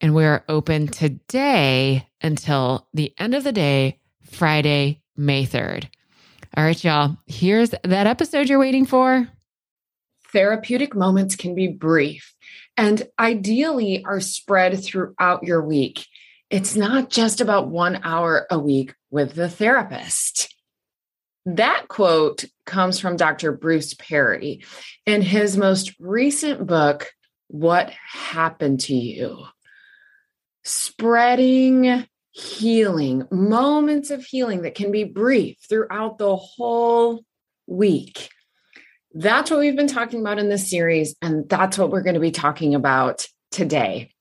and we're open today until the end of the day, Friday, May 3rd. All right, y'all, here's that episode you're waiting for. Therapeutic moments can be brief and ideally are spread throughout your week. It's not just about one hour a week with the therapist. That quote comes from Dr. Bruce Perry in his most recent book, What Happened to You? Spreading healing, moments of healing that can be brief throughout the whole week. That's what we've been talking about in this series, and that's what we're going to be talking about today.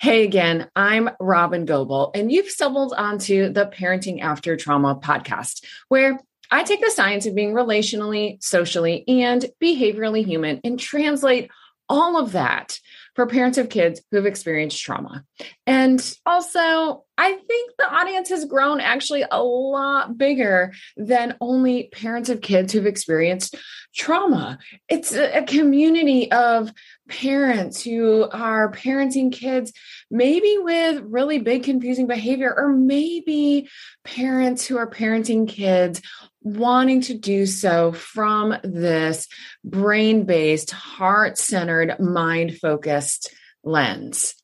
Hey again, I'm Robyn Gobbel, and you've stumbled onto the Parenting After Trauma podcast, where I take the science of being relationally, socially, and behaviorally human and translate all of that for parents of kids who have experienced trauma. And also, I think the audience has grown actually a lot bigger than only parents of kids who've experienced trauma. It's a, community of parents who are parenting kids, maybe with really big, confusing behavior, or maybe parents who are parenting kids wanting to do so from this brain based, heart centered, mind focused lens.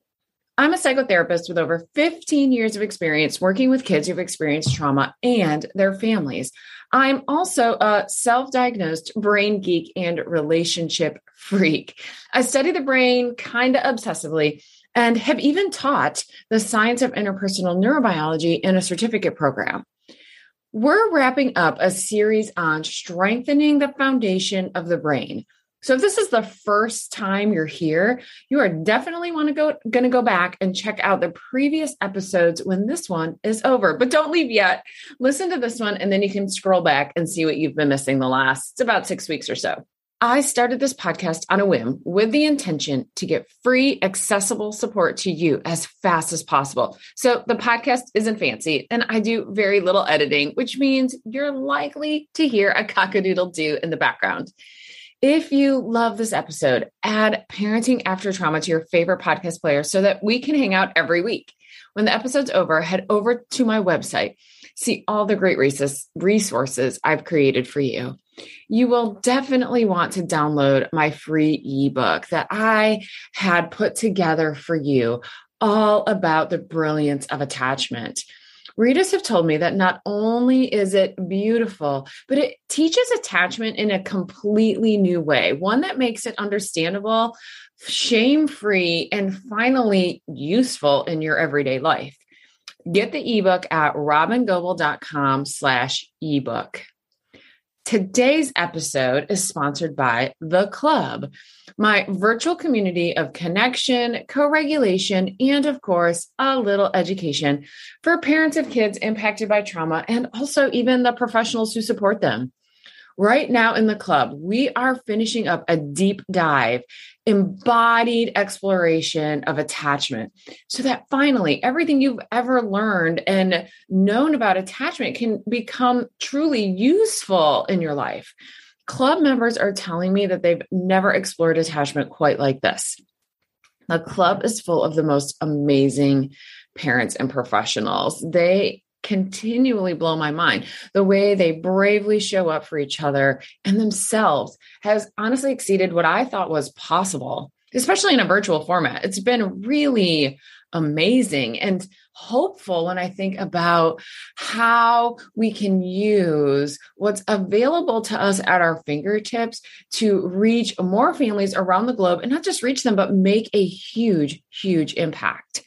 I'm a psychotherapist with over 15 years of experience working with kids who've experienced trauma and their families. I'm also a self diagnosed brain geek and relationship freak. I study the brain kind of obsessively and have even taught the science of interpersonal neurobiology in a certificate program. We're wrapping up a series on strengthening the foundation of the brain. So if this is the first time you're here, you are definitely want to go going to go back and check out the previous episodes when this one is over. But don't leave yet. Listen to this one and then you can scroll back and see what you've been missing the last it's about 6 weeks or so. I started this podcast on a whim with the intention to get free, accessible support to you as fast as possible. So the podcast isn't fancy and I do very little editing, which means you're likely to hear a cockadoodle do in the background. If you love this episode, add Parenting After Trauma to your favorite podcast player so that we can hang out every week. When the episode's over, head over to my website, see all the great resources I've created for you. You will definitely want to download my free ebook that I had put together for you, all about the brilliance of attachment. Readers have told me that not only is it beautiful, but it teaches attachment in a completely new way, one that makes it understandable, shame free, and finally useful in your everyday life. Get the ebook at robyngobbel.com slash ebook. Today's episode is sponsored by The Club, my virtual community of connection, co regulation, and of course, a little education for parents of kids impacted by trauma and also even the professionals who support them. Right now in the club, we are finishing up a deep dive, embodied exploration of attachment so that finally everything you've ever learned and known about attachment can become truly useful in your life. Club members are telling me that they've never explored attachment quite like this. The club is full of the most amazing parents and professionals. They continually blow my mind. The way they bravely show up for each other and themselves has honestly exceeded what I thought was possible, especially in a virtual format. It's been really amazing and hopeful when I think about how we can use what's available to us at our fingertips to reach more families around the globe and not just reach them, but make a huge, huge impact.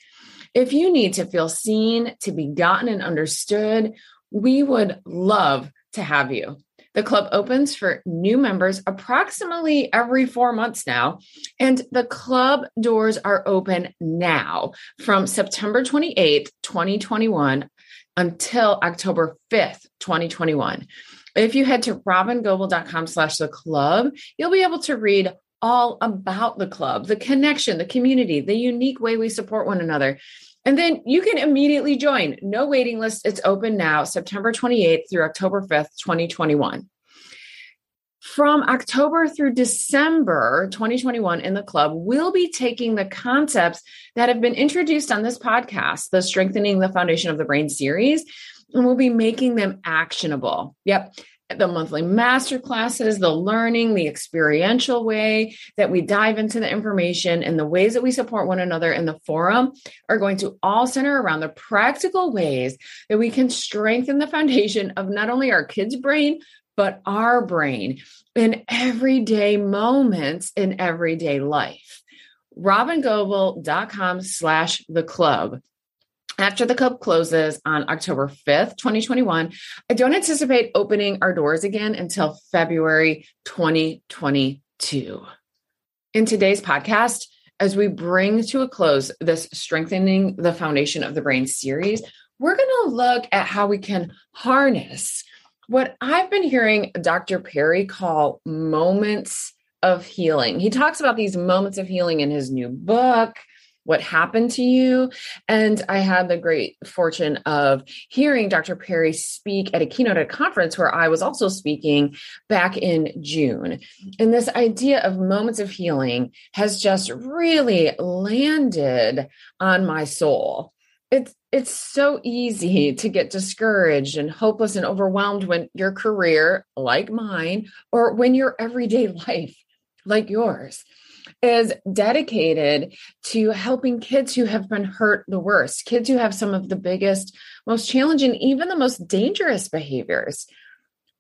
If you need to feel seen, to be gotten and understood, we would love to have you. The club opens for new members approximately every four months now, and the club doors are open now from September 28th, 2021 until October 5th, 2021. If you head to robyngobbel.com slash the club, you'll be able to read all about the club, the connection, the community, the unique way we support one another. And then you can immediately join. No waiting list. It's open now, September 28th through October 5th, 2021. From October through December 2021 in the club, we'll be taking the concepts that have been introduced on this podcast, the Strengthening the Foundation of the Brain series, and we'll be making them actionable. Yep the monthly master classes, the learning, the experiential way that we dive into the information and the ways that we support one another in the forum are going to all center around the practical ways that we can strengthen the foundation of not only our kids' brain, but our brain in everyday moments in everyday life. robyngobbel.com slash the club after the club closes on October 5th, 2021, I don't anticipate opening our doors again until February 2022. In today's podcast, as we bring to a close this Strengthening the Foundation of the Brain series, we're going to look at how we can harness what I've been hearing Dr. Perry call moments of healing. He talks about these moments of healing in his new book what happened to you. And I had the great fortune of hearing Dr. Perry speak at a keynote at a conference where I was also speaking back in June. And this idea of moments of healing has just really landed on my soul. It's it's so easy to get discouraged and hopeless and overwhelmed when your career, like mine, or when your everyday life, like yours, is dedicated to helping kids who have been hurt the worst, kids who have some of the biggest, most challenging, even the most dangerous behaviors.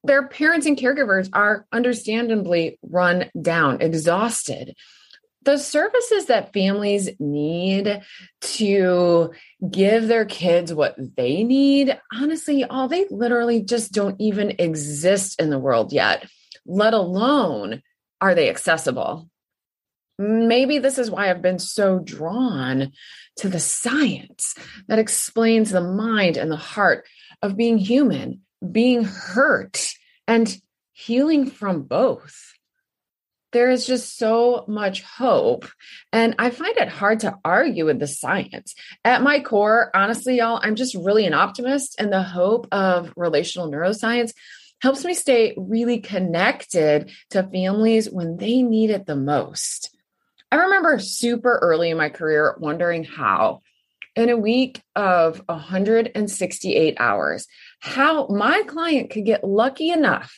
Their parents and caregivers are understandably run down, exhausted. The services that families need to give their kids what they need, honestly, all they literally just don't even exist in the world yet, let alone are they accessible? Maybe this is why I've been so drawn to the science that explains the mind and the heart of being human, being hurt, and healing from both. There is just so much hope. And I find it hard to argue with the science. At my core, honestly, y'all, I'm just really an optimist, and the hope of relational neuroscience helps me stay really connected to families when they need it the most. I remember super early in my career wondering how, in a week of 168 hours, how my client could get lucky enough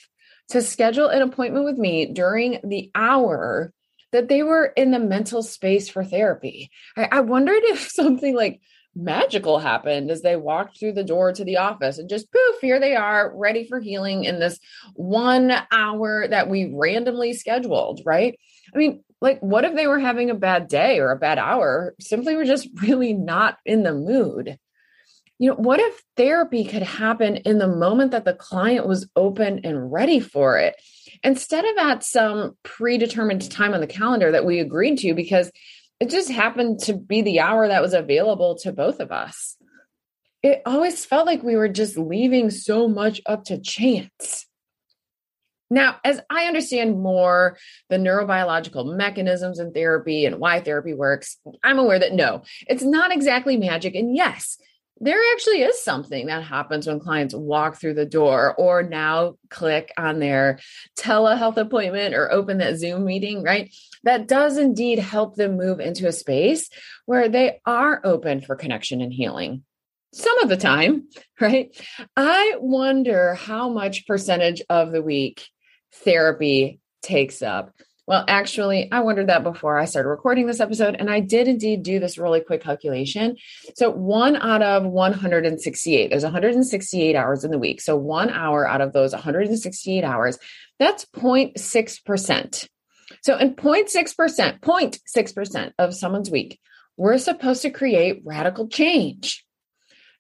to schedule an appointment with me during the hour that they were in the mental space for therapy. I, I wondered if something like magical happened as they walked through the door to the office and just poof, here they are, ready for healing in this one hour that we randomly scheduled, right? I mean, like, what if they were having a bad day or a bad hour? Simply were just really not in the mood. You know, what if therapy could happen in the moment that the client was open and ready for it instead of at some predetermined time on the calendar that we agreed to because it just happened to be the hour that was available to both of us? It always felt like we were just leaving so much up to chance. Now, as I understand more the neurobiological mechanisms in therapy and why therapy works, I'm aware that no, it's not exactly magic. And yes, there actually is something that happens when clients walk through the door or now click on their telehealth appointment or open that Zoom meeting, right? That does indeed help them move into a space where they are open for connection and healing some of the time, right? I wonder how much percentage of the week therapy takes up. Well, actually, I wondered that before I started recording this episode, and I did indeed do this really quick calculation. So, one out of 168, there's 168 hours in the week. So, one hour out of those 168 hours, that's 0.6%. So, in 0.6%, 0.6% of someone's week, we're supposed to create radical change.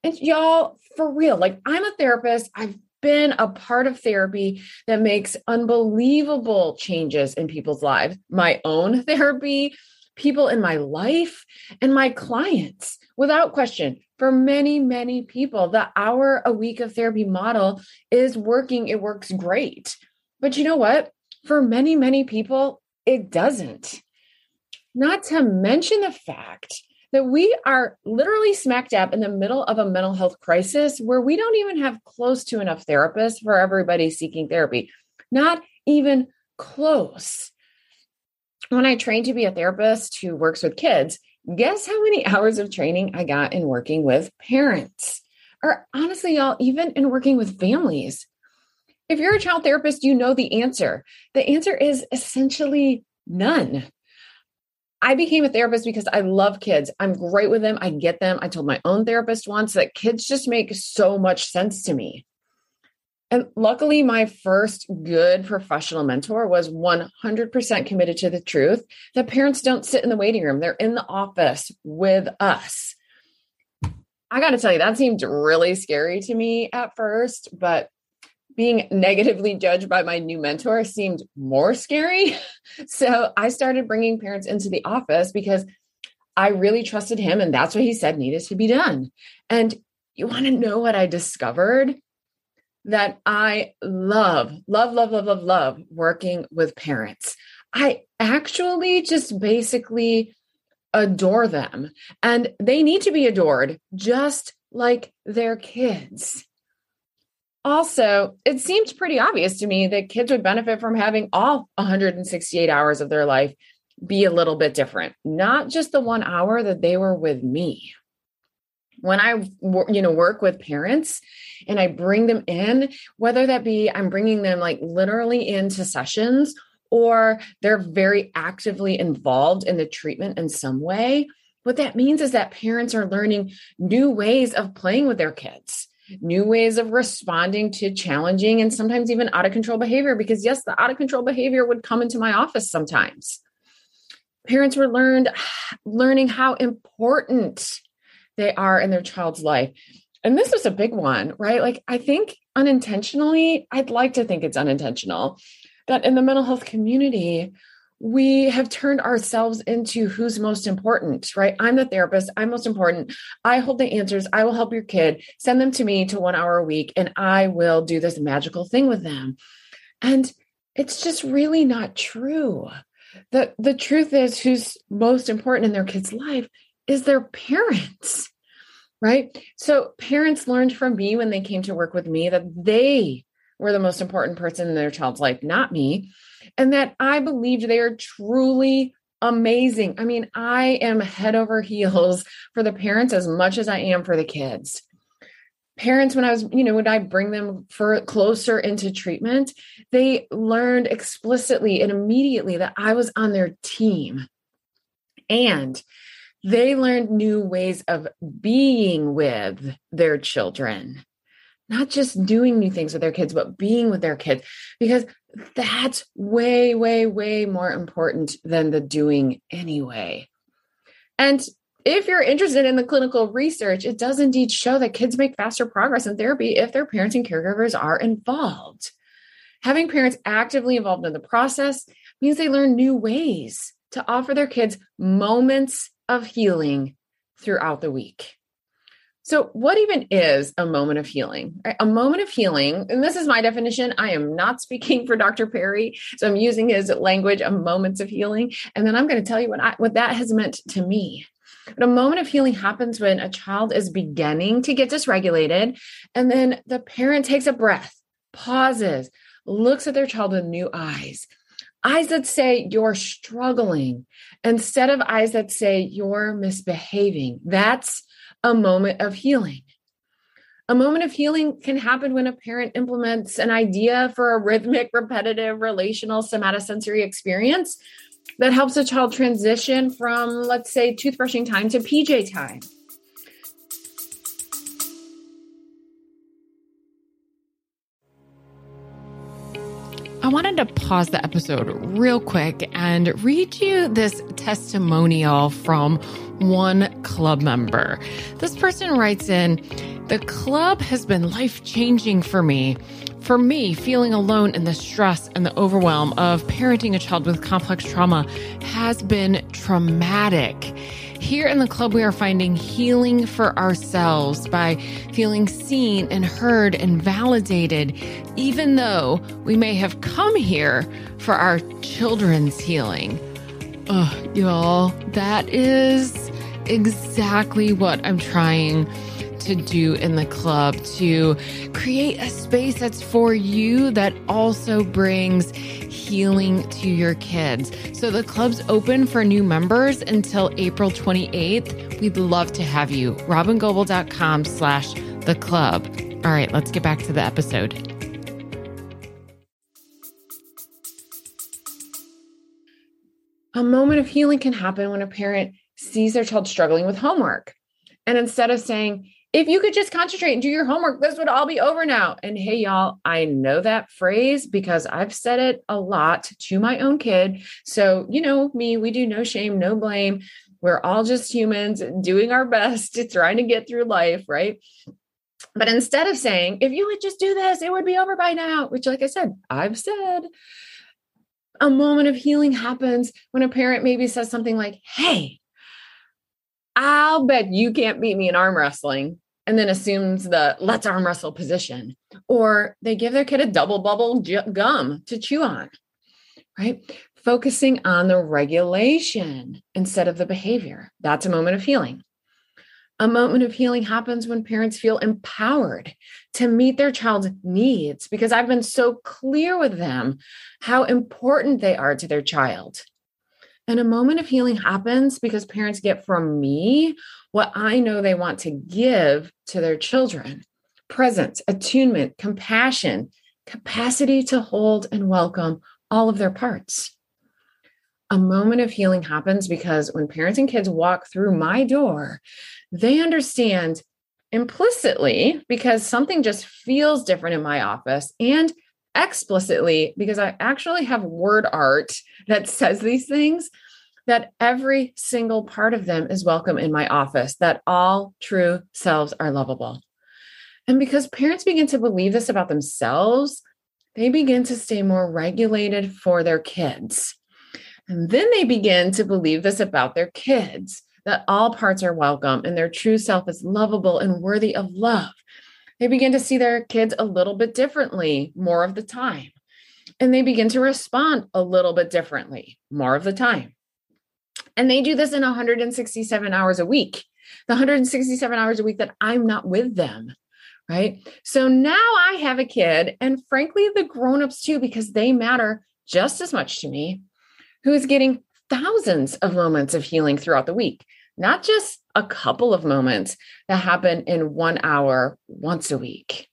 And y'all, for real, like I'm a therapist, I've been a part of therapy that makes unbelievable changes in people's lives. My own therapy, people in my life, and my clients. Without question, for many, many people, the hour a week of therapy model is working. It works great. But you know what? For many, many people, it doesn't. Not to mention the fact that we are literally smack dab in the middle of a mental health crisis where we don't even have close to enough therapists for everybody seeking therapy. Not even close. When I trained to be a therapist who works with kids, guess how many hours of training I got in working with parents? Or honestly, y'all, even in working with families. If you're a child therapist, you know the answer. The answer is essentially none. I became a therapist because I love kids. I'm great with them. I get them. I told my own therapist once that kids just make so much sense to me. And luckily, my first good professional mentor was 100% committed to the truth that parents don't sit in the waiting room, they're in the office with us. I got to tell you, that seemed really scary to me at first, but being negatively judged by my new mentor seemed more scary. So I started bringing parents into the office because I really trusted him and that's what he said needed to be done. And you want to know what I discovered? That I love, love, love, love, love, love working with parents. I actually just basically adore them and they need to be adored just like their kids. Also, it seemed pretty obvious to me that kids would benefit from having all 168 hours of their life be a little bit different, not just the one hour that they were with me. When I you know work with parents and I bring them in, whether that be I'm bringing them like literally into sessions or they're very actively involved in the treatment in some way, what that means is that parents are learning new ways of playing with their kids new ways of responding to challenging and sometimes even out of control behavior. Because, yes, the out of control behavior would come into my office sometimes. Parents were learned learning how important they are in their child's life. And this was a big one, right? Like, I think unintentionally, I'd like to think it's unintentional. that in the mental health community, we have turned ourselves into who's most important, right? I'm the therapist. I'm most important. I hold the answers. I will help your kid. Send them to me to one hour a week, and I will do this magical thing with them. And it's just really not true. The, the truth is, who's most important in their kid's life is their parents, right? So, parents learned from me when they came to work with me that they were the most important person in their child's life, not me and that I believed they are truly amazing. I mean, I am head over heels for the parents as much as I am for the kids. Parents, when I was, you know, when I bring them for closer into treatment, they learned explicitly and immediately that I was on their team. And they learned new ways of being with their children not just doing new things with their kids, but being with their kids, because that's way, way, way more important than the doing anyway. And if you're interested in the clinical research, it does indeed show that kids make faster progress in therapy if their parents and caregivers are involved. Having parents actively involved in the process means they learn new ways to offer their kids moments of healing throughout the week. So, what even is a moment of healing? A moment of healing, and this is my definition. I am not speaking for Dr. Perry, so I'm using his language of moments of healing, and then I'm going to tell you what I, what that has meant to me. But a moment of healing happens when a child is beginning to get dysregulated, and then the parent takes a breath, pauses, looks at their child with new eyes. Eyes that say you're struggling instead of eyes that say you're misbehaving. That's a moment of healing. A moment of healing can happen when a parent implements an idea for a rhythmic, repetitive, relational somatosensory experience that helps a child transition from, let's say, toothbrushing time to PJ time. I wanted to pause the episode real quick and read you this testimonial from one club member. This person writes in The club has been life changing for me. For me, feeling alone in the stress and the overwhelm of parenting a child with complex trauma has been traumatic. Here in the club, we are finding healing for ourselves by feeling seen and heard and validated, even though we may have come here for our children's healing. Oh, y'all, that is exactly what I'm trying to do in the club to create a space that's for you that also brings healing to your kids. So the club's open for new members until April 28th. We'd love to have you. robyngobbel.com slash the club. All right, let's get back to the episode. A moment of healing can happen when a parent sees their child struggling with homework. And instead of saying, if you could just concentrate and do your homework, this would all be over now. And hey, y'all, I know that phrase because I've said it a lot to my own kid. So, you know, me, we do no shame, no blame. We're all just humans doing our best to trying to get through life, right? But instead of saying, if you would just do this, it would be over by now, which, like I said, I've said, a moment of healing happens when a parent maybe says something like, hey, I'll bet you can't beat me in arm wrestling. And then assumes the let's arm wrestle position. Or they give their kid a double bubble gum to chew on, right? Focusing on the regulation instead of the behavior. That's a moment of healing. A moment of healing happens when parents feel empowered to meet their child's needs because I've been so clear with them how important they are to their child. And a moment of healing happens because parents get from me what I know they want to give to their children presence, attunement, compassion, capacity to hold and welcome all of their parts. A moment of healing happens because when parents and kids walk through my door, they understand implicitly because something just feels different in my office and explicitly because I actually have word art that says these things that every single part of them is welcome in my office, that all true selves are lovable. And because parents begin to believe this about themselves, they begin to stay more regulated for their kids. And then they begin to believe this about their kids that all parts are welcome and their true self is lovable and worthy of love. They begin to see their kids a little bit differently more of the time. And they begin to respond a little bit differently more of the time. And they do this in 167 hours a week, the 167 hours a week that I'm not with them. Right. So now I have a kid, and frankly, the grown-ups too, because they matter just as much to me, who is getting thousands of moments of healing throughout the week, not just a couple of moments that happen in one hour once a week.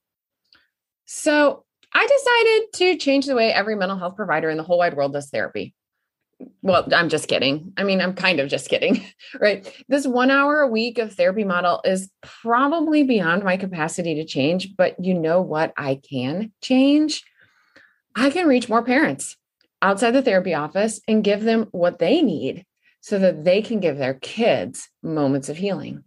So I decided to change the way every mental health provider in the whole wide world does therapy well, I'm just kidding. I mean, I'm kind of just kidding, right? This one hour a week of therapy model is probably beyond my capacity to change, but you know what? I can change. I can reach more parents outside the therapy office and give them what they need so that they can give their kids moments of healing.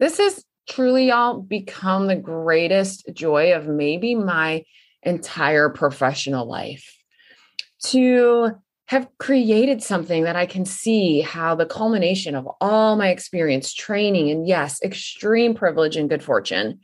This has truly all become the greatest joy of maybe my entire professional life to have created something that I can see how the culmination of all my experience, training, and yes, extreme privilege and good fortune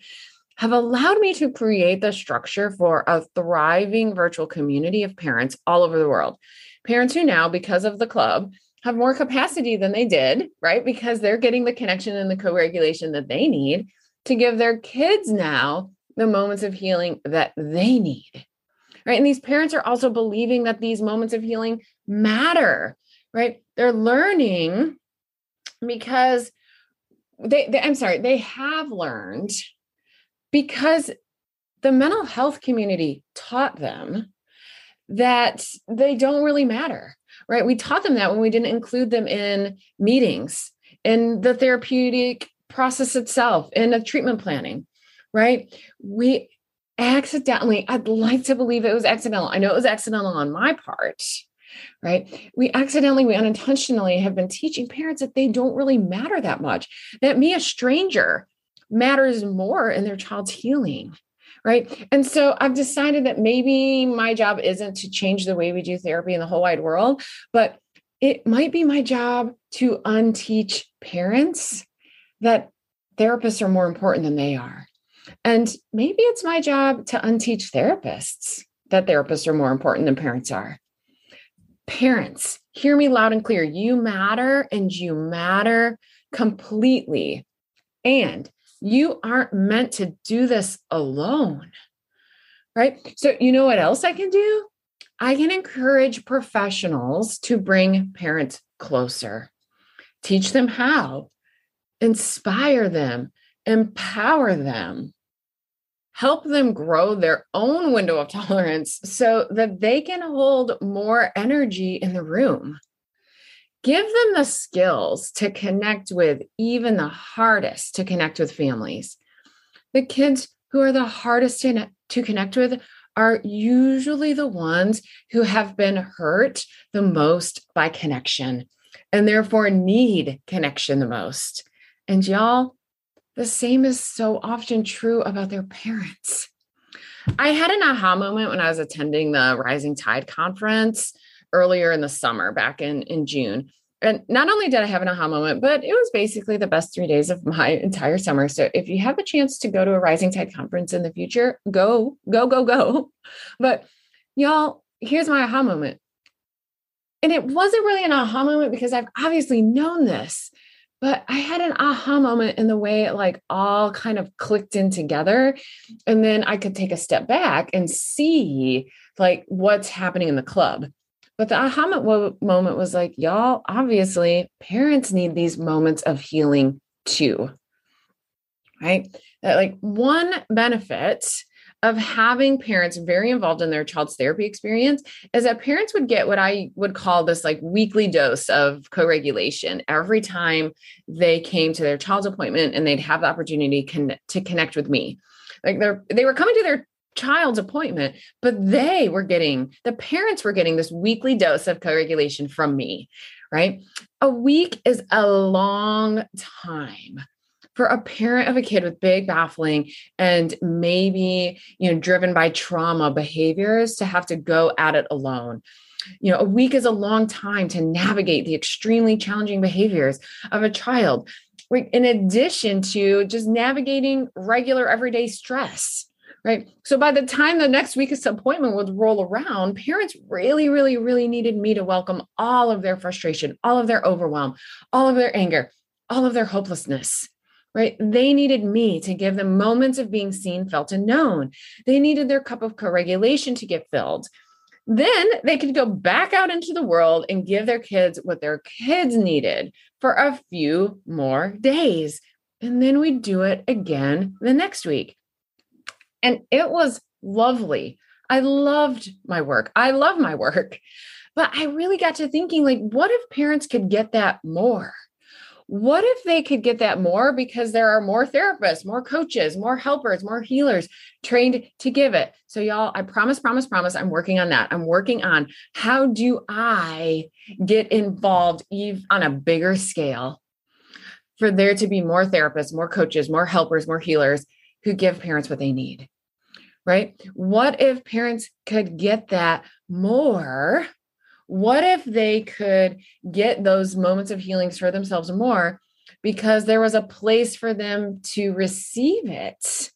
have allowed me to create the structure for a thriving virtual community of parents all over the world. Parents who now, because of the club, have more capacity than they did, right? Because they're getting the connection and the co regulation that they need to give their kids now the moments of healing that they need right? And these parents are also believing that these moments of healing matter, right? They're learning because they, they I'm sorry, they have learned because the mental health community taught them that they don't really matter, right? We taught them that when we didn't include them in meetings, in the therapeutic process itself, in the treatment planning, right? We accidentally, I'd like to believe it was accidental. I know it was accidental on my part, right? We accidentally, we unintentionally have been teaching parents that they don't really matter that much, that me, a stranger, matters more in their child's healing. Right. And so I've decided that maybe my job isn't to change the way we do therapy in the whole wide world, but it might be my job to unteach parents that therapists are more important than they are and maybe it's my job to unteach therapists that therapists are more important than parents are. Parents, hear me loud and clear. You matter and you matter completely. And you aren't meant to do this alone. Right. So, you know what else I can do? I can encourage professionals to bring parents closer, teach them how, inspire them, empower them help them grow their own window of tolerance so that they can hold more energy in the room. Give them the skills to connect with even the hardest to connect with families. The kids who are the hardest to, to connect with are usually the ones who have been hurt the most by connection and therefore need connection the most. And y'all, the same is so often true about their parents. I had an aha moment when I was attending the Rising Tide conference earlier in the summer, back in, in June. And not only did I have an aha moment, but it was basically the best three days of my entire summer. So if you have a chance to go to a Rising Tide conference in the future, go, go, go, go. But y'all, here's my aha moment. And it wasn't really an aha moment because I've obviously known this, but I had an aha moment in the way it like all kind of clicked in together. And then I could take a step back and see like what's happening in the club. But the aha moment was like, y'all, obviously, parents need these moments of healing too. Right? That like one benefit of having parents very involved in their child's therapy experience is that parents would get what I would call this like weekly dose of co regulation every time they came to their child's appointment and they'd have the opportunity con- to connect with me. Like they're, they were coming to their child's appointment, but they were getting, the parents were getting this weekly dose of co regulation from me, right? A week is a long time for a parent of a kid with big baffling and maybe, you know, driven by trauma behaviors to have to go at it alone. You know, a week is a long time to navigate the extremely challenging behaviors of a child, in addition to just navigating regular everyday stress right? So by the time the next week's appointment would roll around, parents really, really, really needed me to welcome all of their frustration, all of their overwhelm, all of their anger, all of their hopelessness. Right. They needed me to give them moments of being seen, felt, and known. They needed their cup of co regulation to get filled. Then they could go back out into the world and give their kids what their kids needed for a few more days. And then we'd do it again the next week. And it was lovely. I loved my work. I love my work. But I really got to thinking like, what if parents could get that more? What if they could get that more because there are more therapists, more coaches, more helpers, more healers trained to give it? So, y'all, I promise, promise, promise, I'm working on that. I'm working on how do I get involved on a bigger scale for there to be more therapists, more coaches, more helpers, more healers who give parents what they need right? What if parents could get that more? What if they could get those moments of healings for themselves more because there was a place for them to receive it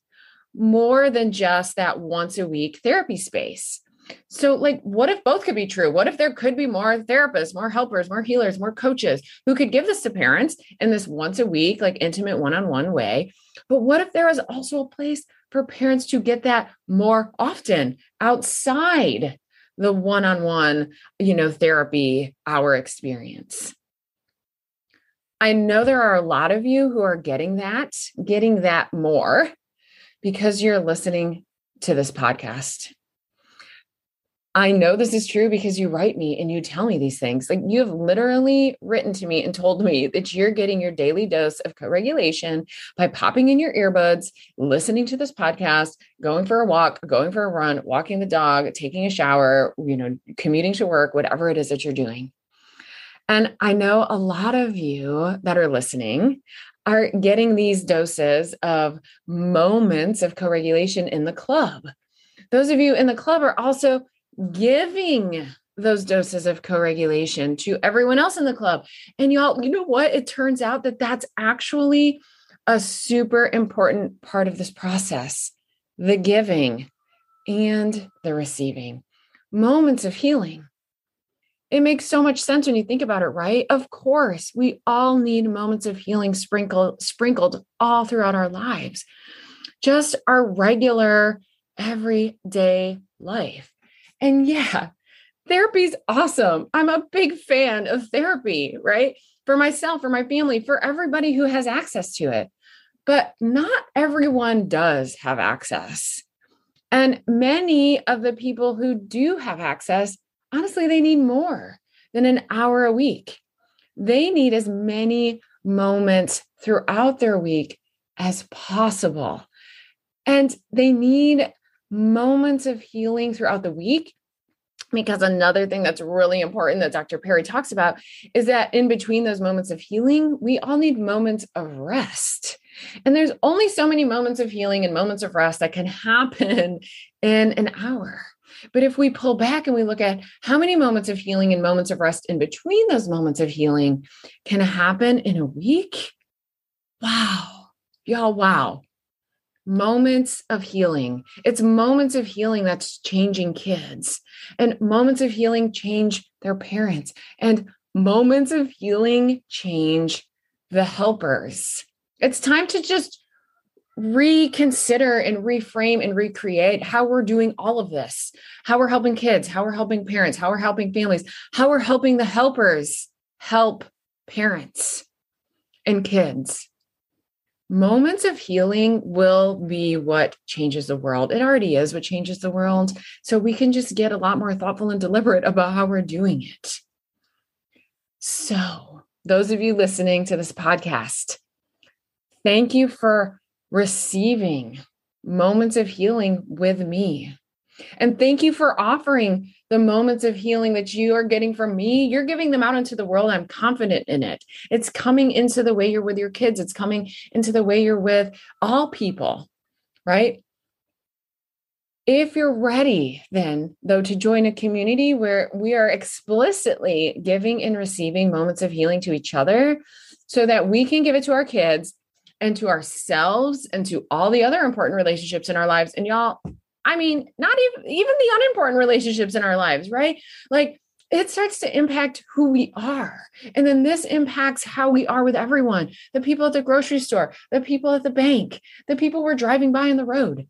more than just that once a week therapy space? So, like, what if both could be true? What if there could be more therapists, more helpers, more healers, more coaches who could give this to parents in this once a week, like intimate one on one way? But what if there was also a place for parents to get that more often outside the one-on-one you know therapy hour experience. I know there are a lot of you who are getting that getting that more because you're listening to this podcast I know this is true because you write me and you tell me these things. Like you have literally written to me and told me that you're getting your daily dose of co regulation by popping in your earbuds, listening to this podcast, going for a walk, going for a run, walking the dog, taking a shower, you know, commuting to work, whatever it is that you're doing. And I know a lot of you that are listening are getting these doses of moments of co regulation in the club. Those of you in the club are also giving those doses of co-regulation to everyone else in the club. And y'all you know what? It turns out that that's actually a super important part of this process the giving and the receiving. Moments of healing. It makes so much sense when you think about it right? Of course we all need moments of healing sprinkled sprinkled all throughout our lives. Just our regular everyday life and yeah, therapy's awesome. I'm a big fan of therapy, right? For myself, for my family, for everybody who has access to it. But not everyone does have access. And many of the people who do have access, honestly, they need more than an hour a week. They need as many moments throughout their week as possible. And they need moments of healing throughout the week because another thing that's really important that Dr. Perry talks about is that in between those moments of healing, we all need moments of rest. And there's only so many moments of healing and moments of rest that can happen in an hour. But if we pull back and we look at how many moments of healing and moments of rest in between those moments of healing can happen in a week, wow, y'all, wow moments of healing. It's moments of healing that's changing kids, and moments of healing change their parents, and moments of healing change the helpers. It's time to just reconsider and reframe and recreate how we're doing all of this, how we're helping kids, how we're helping parents, how we're helping families, how we're helping the helpers help parents and kids moments of healing will be what changes the world. It already is what changes the world. So we can just get a lot more thoughtful and deliberate about how we're doing it. So, those of you listening to this podcast, thank you for receiving moments of healing with me. And thank you for offering the moments of healing that you are getting from me, you're giving them out into the world. I'm confident in it. It's coming into the way you're with your kids, it's coming into the way you're with all people, right? If you're ready, then, though, to join a community where we are explicitly giving and receiving moments of healing to each other so that we can give it to our kids and to ourselves and to all the other important relationships in our lives. And y'all, I mean, not even even the unimportant relationships in our lives, right? Like it starts to impact who we are. And then this impacts how we are with everyone the people at the grocery store, the people at the bank, the people we're driving by on the road,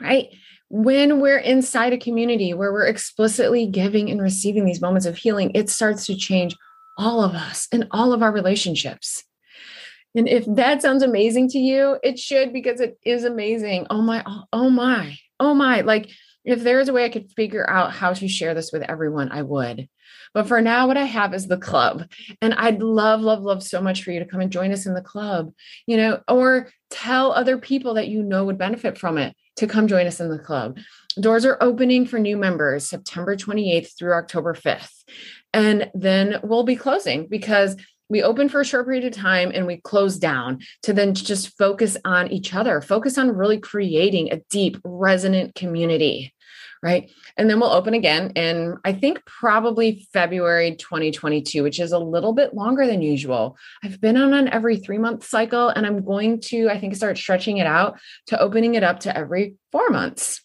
right? When we're inside a community where we're explicitly giving and receiving these moments of healing, it starts to change all of us and all of our relationships. And if that sounds amazing to you, it should because it is amazing. Oh my, oh, oh my, oh my. Like, if there's a way I could figure out how to share this with everyone, I would. But for now, what I have is the club. And I'd love, love, love so much for you to come and join us in the club, you know, or tell other people that you know would benefit from it to come join us in the club. Doors are opening for new members September 28th through October 5th. And then we'll be closing because we open for a short period of time and we close down to then just focus on each other, focus on really creating a deep, resonant community. Right. And then we'll open again in, I think, probably February 2022, which is a little bit longer than usual. I've been on an every three month cycle and I'm going to, I think, start stretching it out to opening it up to every four months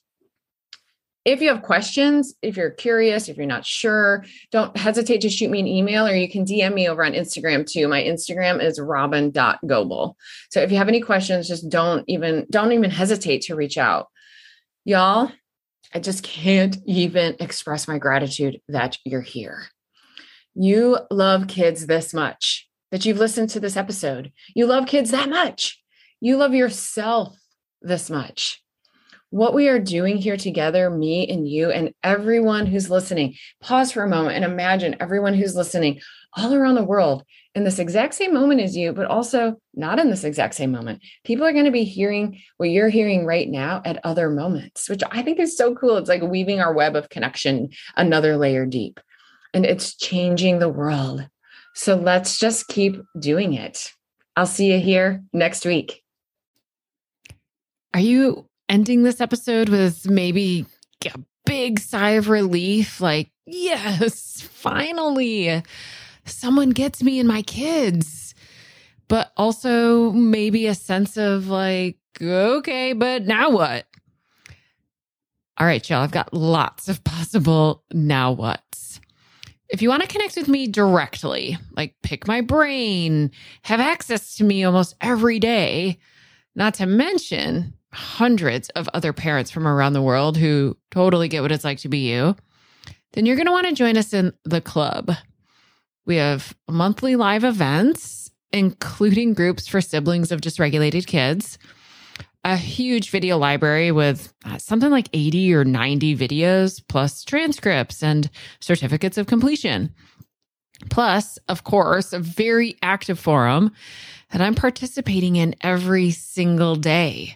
if you have questions, if you're curious, if you're not sure, don't hesitate to shoot me an email or you can DM me over on Instagram too. My Instagram is robyn.gobbel. So if you have any questions, just don't even don't even hesitate to reach out. Y'all, I just can't even express my gratitude that you're here. You love kids this much that you've listened to this episode. You love kids that much. You love yourself this much what we are doing here together, me and you, and everyone who's listening. Pause for a moment and imagine everyone who's listening all around the world in this exact same moment as you, but also not in this exact same moment. People are going to be hearing what you're hearing right now at other moments, which I think is so cool. It's like weaving our web of connection another layer deep, and it's changing the world. So let's just keep doing it. I'll see you here next week. Are you ending this episode with maybe a big sigh of relief like, yes, finally, someone gets me and my kids. But also maybe a sense of like, okay, but now what? All right, y'all, I've got lots of possible now what's. If you want to connect with me directly, like pick my brain, have access to me almost every day, not to mention hundreds of other parents from around the world who totally get what it's like to be you, then you're going to want to join us in the club. We have monthly live events, including groups for siblings of dysregulated kids, a huge video library with uh, something like 80 or 90 videos, plus transcripts and certificates of completion. Plus, of course, a very active forum that I'm participating in every single day.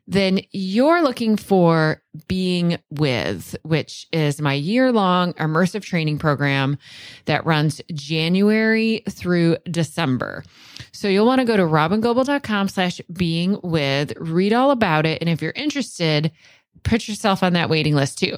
then you're looking for Being With, which is my year long immersive training program that runs January through December. So you'll want to go to robyngobbel.com slash being with, read all about it. And if you're interested, put yourself on that waiting list too.